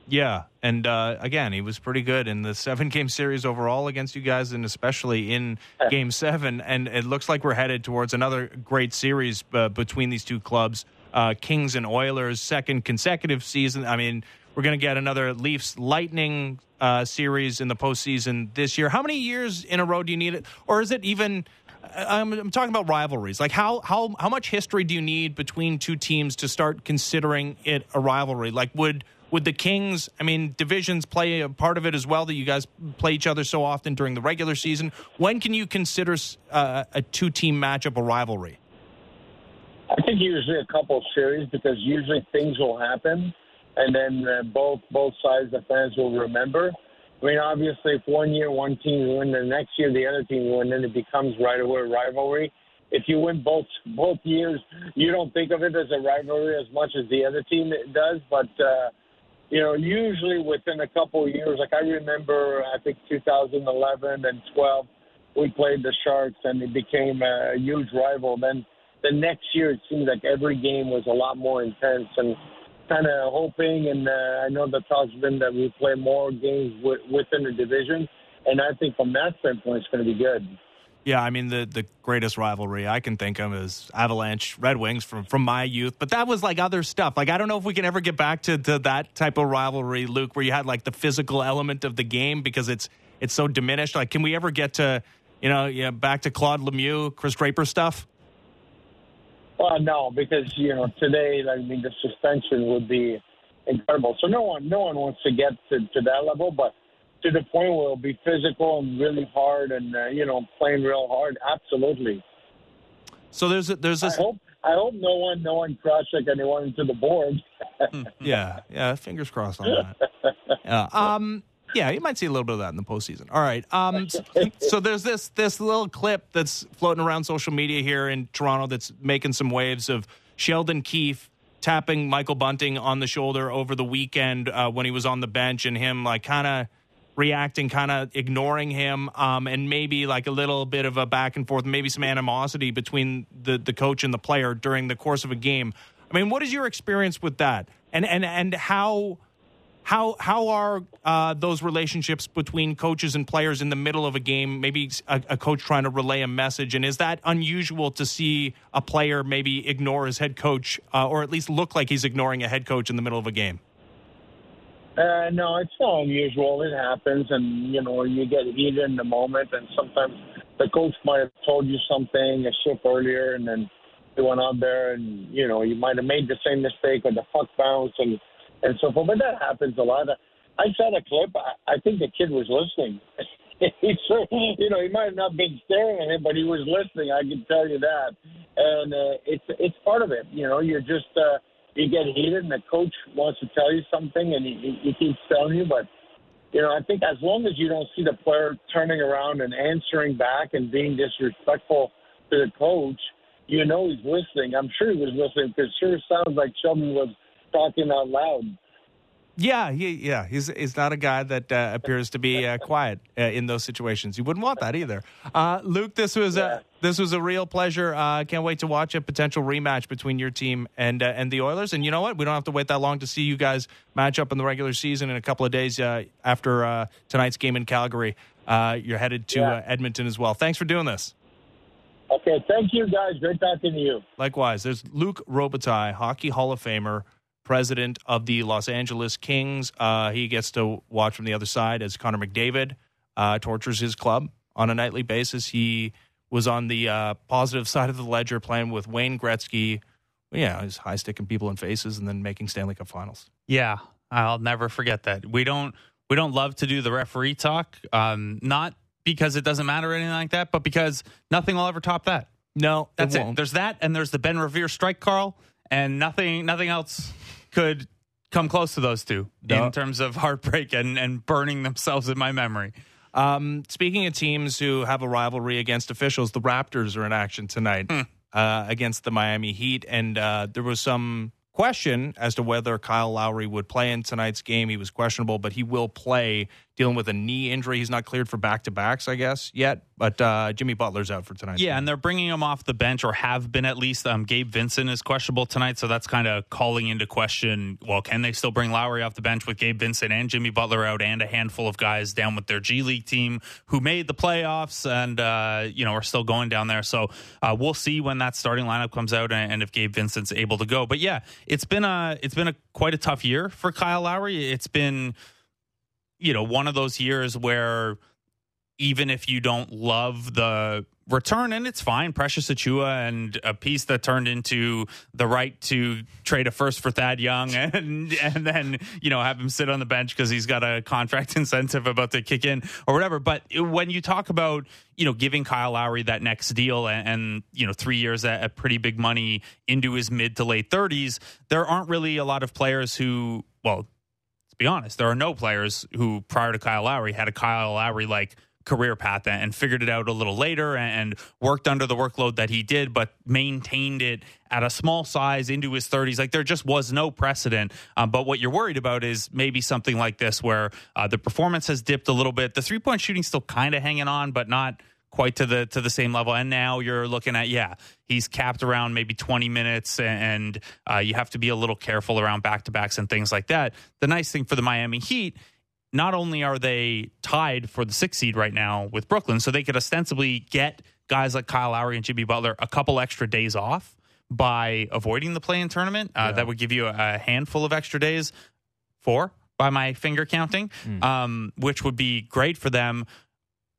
Yeah, and uh, again, he was pretty good in the seven game series overall against you guys, and especially in Game Seven. And it looks like we're headed towards another great series uh, between these two clubs, uh, Kings and Oilers, second consecutive season. I mean, we're going to get another Leafs Lightning uh, series in the postseason this year. How many years in a row do you need it, or is it even? I'm, I'm, talking about rivalries. Like how how how much history do you need between two teams to start considering it a rivalry? Like would would the Kings? I mean, divisions play a part of it as well. That you guys play each other so often during the regular season. When can you consider uh, a two team matchup a rivalry? I think usually a couple of series because usually things will happen and then uh, both both sides the fans will remember. I mean, obviously, if one year one team win, the next year the other team win, then it becomes right away rivalry. If you win both both years, you don't think of it as a rivalry as much as the other team does. But uh, you know, usually within a couple of years, like I remember, I think 2011 and 12, we played the Sharks, and it became a huge rival. Then the next year, it seemed like every game was a lot more intense and kind of hoping, and uh, I know the talk's been that we play more games w- within the division, and I think from that standpoint, it's going to be good. Yeah, I mean the the greatest rivalry I can think of is Avalanche Red Wings from from my youth, but that was like other stuff. Like I don't know if we can ever get back to, to that type of rivalry, Luc, where you had like the physical element of the game because it's it's so diminished. Like, can we ever get to you know yeah back to Claude Lemieux, Chris Draper stuff? Well, no, because you know today, I mean, the suspension would be incredible. So no one, no one wants to get to, to that level, but to the point where it'll be physical and really hard, and uh, you know, playing real hard. Absolutely. So there's a, there's a. I hope I hope no one no one cross check anyone into the board. Hmm, yeah, yeah. Fingers crossed on that. Yeah. <laughs> Um yeah, you might see a little bit of that in the postseason. All right. Um, so there's this this little clip that's floating around social media here in Toronto that's making some waves of Sheldon Keefe tapping Michael Bunting on the shoulder over the weekend uh, when he was on the bench, and him like kind of reacting, kind of ignoring him, um, and maybe like a little bit of a back and forth, maybe some animosity between the the coach and the player during the course of a game. I mean, what is your experience with that, and and and how? How how are uh, those relationships between coaches and players in the middle of a game? Maybe a, a, coach trying to relay a message, and is that unusual to see a player maybe ignore his head coach, uh, or at least look like he's ignoring a head coach in the middle of a game? Uh, no, it's not unusual. It happens, and you know you get heated in the moment, and sometimes the coach might have told you something a shift earlier, and then you went out there, and you know you might have made the same mistake or the puck bounce and and so forth. But that happens a lot. I saw the clip. I, I think the kid was listening. <laughs> he certainly, you know, he might have not been staring at him, but he was listening. I can tell you that, and uh, it's it's part of it. You know, you're just uh, you get heated, and the coach wants to tell you something, and he, he keeps telling you, but. You know, I think as long as you don't see the player turning around and answering back and being disrespectful to the coach, you know he's listening. I'm sure he was listening because sure sounds like Sheldon was talking out loud. Yeah, he, yeah, he's he's not a guy that uh, appears to be uh, quiet uh, in those situations. You wouldn't want that either. Uh, Luc, this was a this was a real pleasure. Uh, can't wait to watch a potential rematch between your team and uh, and the Oilers. And you know what? We don't have to wait that long to see you guys match up in the regular season in a couple of days after tonight's game in Calgary. you're headed to yeah. Edmonton as well. Thanks for doing this. Okay, thank you guys. Great talking to you. Likewise, there's Luc Robitaille, Hockey Hall of Famer president of the Los Angeles Kings. Uh, he gets to watch from the other side as Connor McDavid uh, tortures his club on a nightly basis. He was on the uh, positive <laughs> side of the ledger playing with Wayne Gretzky. Yeah, he's high sticking people in faces and then making Stanley Cup Finals. Yeah, I'll never forget that. We don't we don't love to do the referee talk, um, not because it doesn't matter or anything like that, but because nothing will ever top that. No, that's it. it. There's that, and there's the Ben Revere strike, Carl, and nothing nothing else could come close to those two no. in terms of heartbreak and, and burning themselves in my memory. Um, speaking of teams who have a rivalry against officials, the Raptors are in action tonight hmm. uh, against the Miami Heat, and uh, there was some question as to whether Kyle Lowry would play in tonight's game. He was questionable, but he will play dealing with a knee injury. He's not cleared for back to backs, I guess, yet. But uh, Jimmy Butler's out for tonight. Yeah, and they're bringing him off the bench, or have been at least. Um, Gabe Vincent is questionable tonight, so that's kind of calling into question. Well, can they still bring Lowry off the bench with Gabe Vincent and Jimmy Butler out, and a handful of guys down with their G League team who made the playoffs and uh, you know are still going down there. So uh, we'll see when that starting lineup comes out and, and if Gabe Vincent's able to go. But yeah, it's been a it's been a quite a tough year for Kyle Lowry. It's been you know, one of those years where even if you don't love the return, and it's fine, Precious Achiuwa and a piece that turned into the right to trade a first for Thad Young <laughs> and and then, you know, have him sit on the bench because he's got a contract <laughs> incentive about to kick in or whatever. But when you talk about, you know, giving Kyle Lowry that next deal and, and you know, three years at, at pretty big money into his mid to late 30s, there aren't really a lot of players who, well, be honest, there are no players who prior to Kyle Lowry had a Kyle Lowry like career path and figured it out a little later and worked under the workload that he did, but maintained it at a small size into his 30s. Like there just was no precedent. Um, but what you're worried about is maybe something like this where uh, the performance has dipped a little bit. The three point shooting still kind of hanging on, but not quite to the to the same level. And now you're looking at yeah, he's capped around maybe 20 minutes, and uh, you have to be a little careful around back to backs and things like that. The nice thing for the Miami Heat. Not only are they tied for the sixth seed right now with Brooklyn, so they could ostensibly get guys like Kyle Lowry and Jimmy Butler a couple extra days off by avoiding the play in tournament. Uh, yeah. That would give you a handful of extra days, four by my finger counting, mm. um, which would be great for them.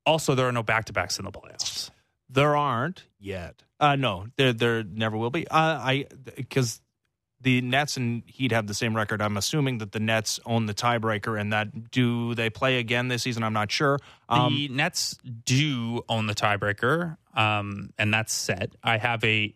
Also, there are no back to backs in the playoffs. There aren't yet. Uh, no, there there never will be. Uh, I because the Nets and Heat have the same record. I'm assuming that the Nets own the tiebreaker, and that do they play again this season? I'm not sure. Um, the Nets do own the tiebreaker, um, and that's set. I have a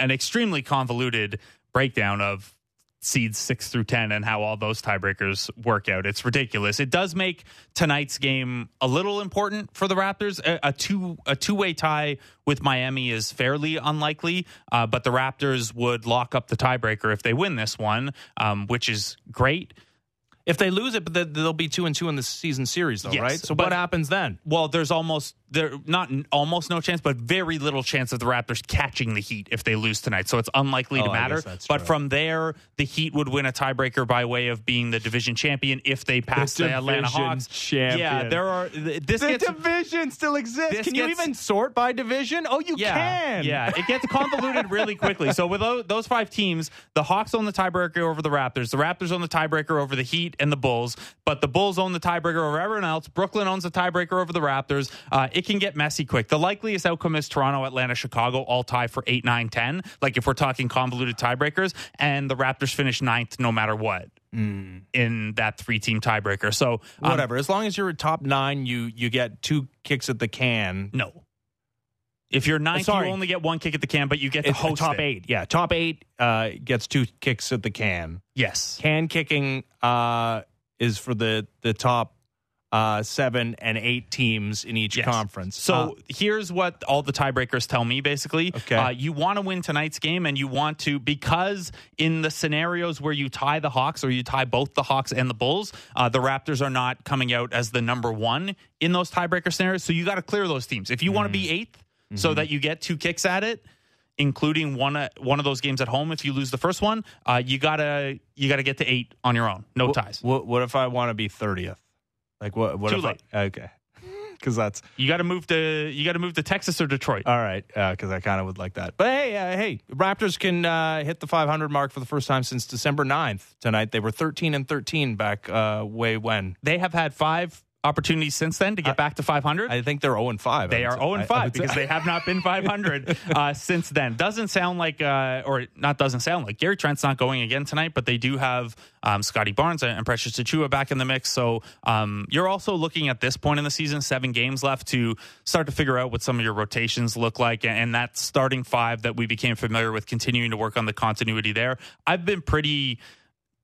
an extremely convoluted breakdown of seeds six through 10 and how all those tiebreakers work out. It's ridiculous. It does make tonight's game a little important for the Raptors. A, a two a two way tie with Miami is fairly unlikely, uh, but the Raptors would lock up the tiebreaker if they win this one, um, which is great. If they lose it, but they'll be two and two in the season series, though, yes, right? So what happens then? Well, there's almost there not almost no chance, but very little chance of the Raptors catching the Heat if they lose tonight. So it's unlikely oh, to matter. But true. from there, the Heat would win a tiebreaker by way of being the division champion if they pass the, the Atlanta Hawks. Champion. Yeah, there are. This the gets, division still exists. Can gets, you even sort by division? Oh, you yeah, can. Yeah, it gets convoluted really quickly. So with those five teams, the Hawks own the tiebreaker over the Raptors. The Raptors own the tiebreaker over the Heat and the Bulls. But the Bulls own the tiebreaker over everyone else. Brooklyn owns the tiebreaker over the Raptors. Uh, it can get messy quick. The likeliest outcome is Toronto, Atlanta, Chicago all tie for 8, 9, 10. Like if we're talking convoluted tiebreakers, and the Raptors finish ninth no matter what in that three team tiebreaker. So um, Whatever. As long as you're a top nine, you you get two kicks at the can. no. If you're ninth, you only get one kick at the can, but you get to It's host top it. eight. Yeah, top eight uh, gets two kicks at the can. Yes. Can kicking uh, is for the the top uh, seven and eight teams in each Yes. conference. So Uh, here's what all the tiebreakers tell me basically. Okay. Uh, you want to win tonight's game and you want to, because in the scenarios where you tie the Hawks or you tie both the Hawks and the Bulls, uh, the Raptors are not coming out as the number one in those tiebreaker scenarios. So you got to clear those teams. If you want to be Mm-hmm. 8th so that you get two kicks at it, including one uh, one of those games at home if you lose the first one, uh, you gotta you gotta get to eight on your own. No ties. what, what if I want to be thirtieth? Like what? What Too if late. I, okay, <laughs> because that's You gotta move to you gotta move to Texas or Detroit. all right. Because I kind of would like that. But hey, uh, hey, Raptors can uh, hit the 500 mark for the first time since December 9th. Tonight they were 13 and 13 back uh, way when. they have had five opportunities since then to get back to 500. I think they're 0 and 5. they are 0 and 5 because they have not been 500 <laughs> uh, since then. Doesn't sound like, uh, or not doesn't sound like Gary Trent's not going again tonight, but they do have um, Scottie Barnes and Precious Achiuwa back in the mix. So um, you're also looking at this point in the season, seven games left to start to figure out what some of your rotations look like. And that starting five that we became familiar with, continuing to work on the continuity there. I've been pretty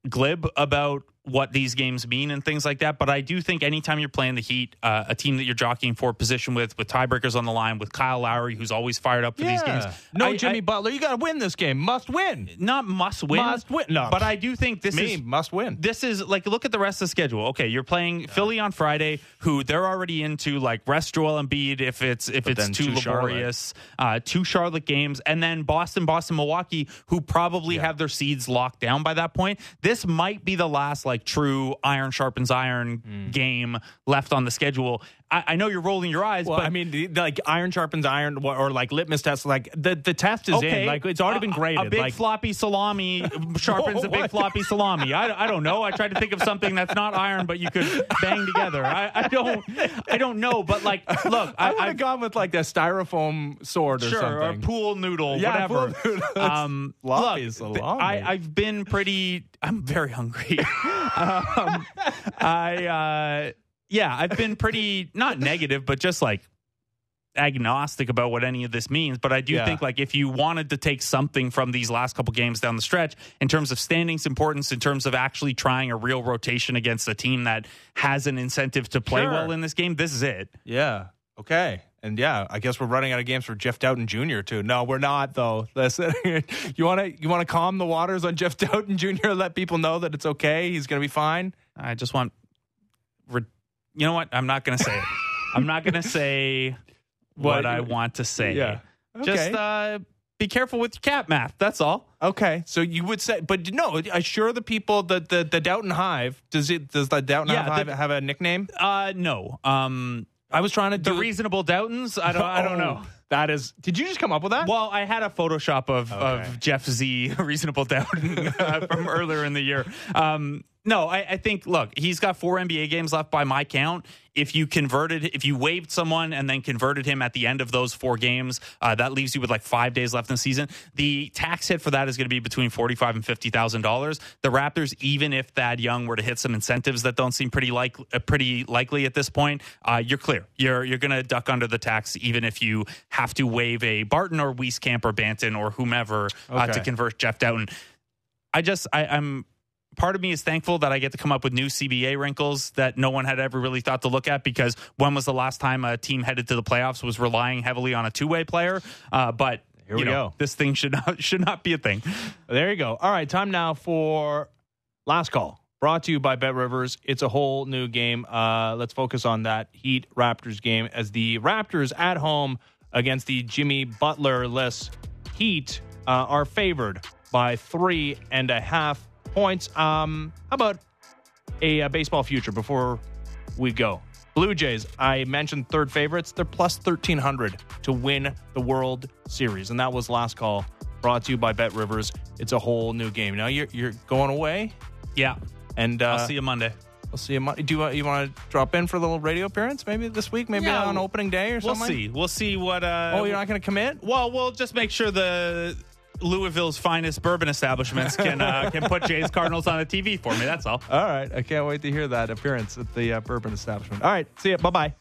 glib about what these games mean and things like that. But I do think anytime you're playing the Heat, uh, a team that you're jockeying for position with, with tiebreakers on the line, with Kyle Lowry, who's always fired up for these games. No I- Jimmy I- Butler. You got to win this game. Must win. not must win, Must win. No. But I do think this Me is must win. this is like look at the rest of the schedule. Okay, you're playing Philly on Friday, who they're already into like rest Joel Embiid if it's if But it's too laborious. Uh, two Charlotte games, and then Boston, Boston, Milwaukee, who probably have their seeds locked down by that point. This might be the last like true iron sharpens iron Hmm. game left on the schedule. I, I know you're rolling your eyes, Well, but I mean, the- like iron sharpens iron, or, or like litmus test. Like the, the test is okay, in. Like it's already been A- graded. A, big like, floppy salami <laughs> sharpens a big floppy salami. I, I don't know. I tried to think of something that's not iron, but you could bang together. I, I don't. I don't know. But like, look, I I, would I've gone with like a styrofoam sword or sure something. or pool noodle, Yeah, whatever. pool <laughs> noodle. Um, Floppy look, salami. I, I've been pretty. I'm very hungry. <laughs> um, I uh, yeah, I've been pretty not negative, but just like agnostic about what any of this means. But I do Yeah. think like if you wanted to take something from these last couple games down the stretch in terms of standings importance, in terms of actually trying a real rotation against a team that has an incentive to play Sure. well in this game, this is it. yeah. Okay. And yeah, I guess we're running out of games for Jeff Dowtin Jr. too. No, we're not though. <laughs> Listen, you want to you want to calm the waters on Jeff <laughs> Dowtin Jr. Let people know that it's okay. He's going to be fine. I just want. You know what? I'm not going to say it. <laughs> I'm not going to say what, What? I want to say. Yeah. Just Okay. uh, be careful with your cat math. That's all. Okay, so you would say, but no, I assure the people that the the Dowtin Hive does it does the Dowtin Yeah, Hive the- have a nickname? Uh, no. Um, I was trying to the reasonable Doubtons. I don't. I don't know. Oh, That is. Did you just come up with that? Well, I had a Photoshop of, Okay. of Jeff Z, <laughs> Reasonable Doubt, uh, <laughs> from earlier in the year. Um, no, I, I think, look, he's got four NBA games left by my count. If you converted, if you waived someone and then converted him at the end of those four games, uh, that leaves you with like five days left in the season. The tax hit for that is going to be between forty-five and fifty thousand dollars. The Raptors, even if Thad Young were to hit some incentives that don't seem pretty like uh, pretty likely at this point, uh, you're clear. You're you're going to duck under the tax, even if you have to waive a Barton or Wieskamp or Banton or whomever uh, to convert Jeff Dowtin. I just I, I'm part of me is thankful that I get to come up with new CBA wrinkles that no one had ever really thought to look at because when was the last time a team headed to the playoffs was relying heavily on a two way player? Uh, but Here you we know, go. This thing should not <laughs> should not be a thing. There you go. All right, time now for last call. Brought to you by BetRivers. It's a whole new game. Uh, let's focus on that Heat Raptors game as the Raptors at home against the Jimmy Butler less Heat uh, are favored by three and a half points. Um, how about a, uh baseball future before we go? Blue Jays, I mentioned third favorites. They're plus 1,300 to win the World Series. And that was last call brought to you by BetRivers. It's a whole new game. Now you're, you're going away, Yeah, and uh, I'll see you Monday. I'll see you. Monday. Do you, want- you want to drop in for a little radio appearance maybe this week? Maybe Yeah, on opening day or something? We'll see. We'll see what. Uh, Oh, you're not going to commit? Well, we'll just make sure the Louisville's finest bourbon establishments can uh, can put Jays Cardinals on the TV for me. That's all. All right. I can't wait to hear that appearance at the uh, bourbon establishment. All right. See you. Bye bye.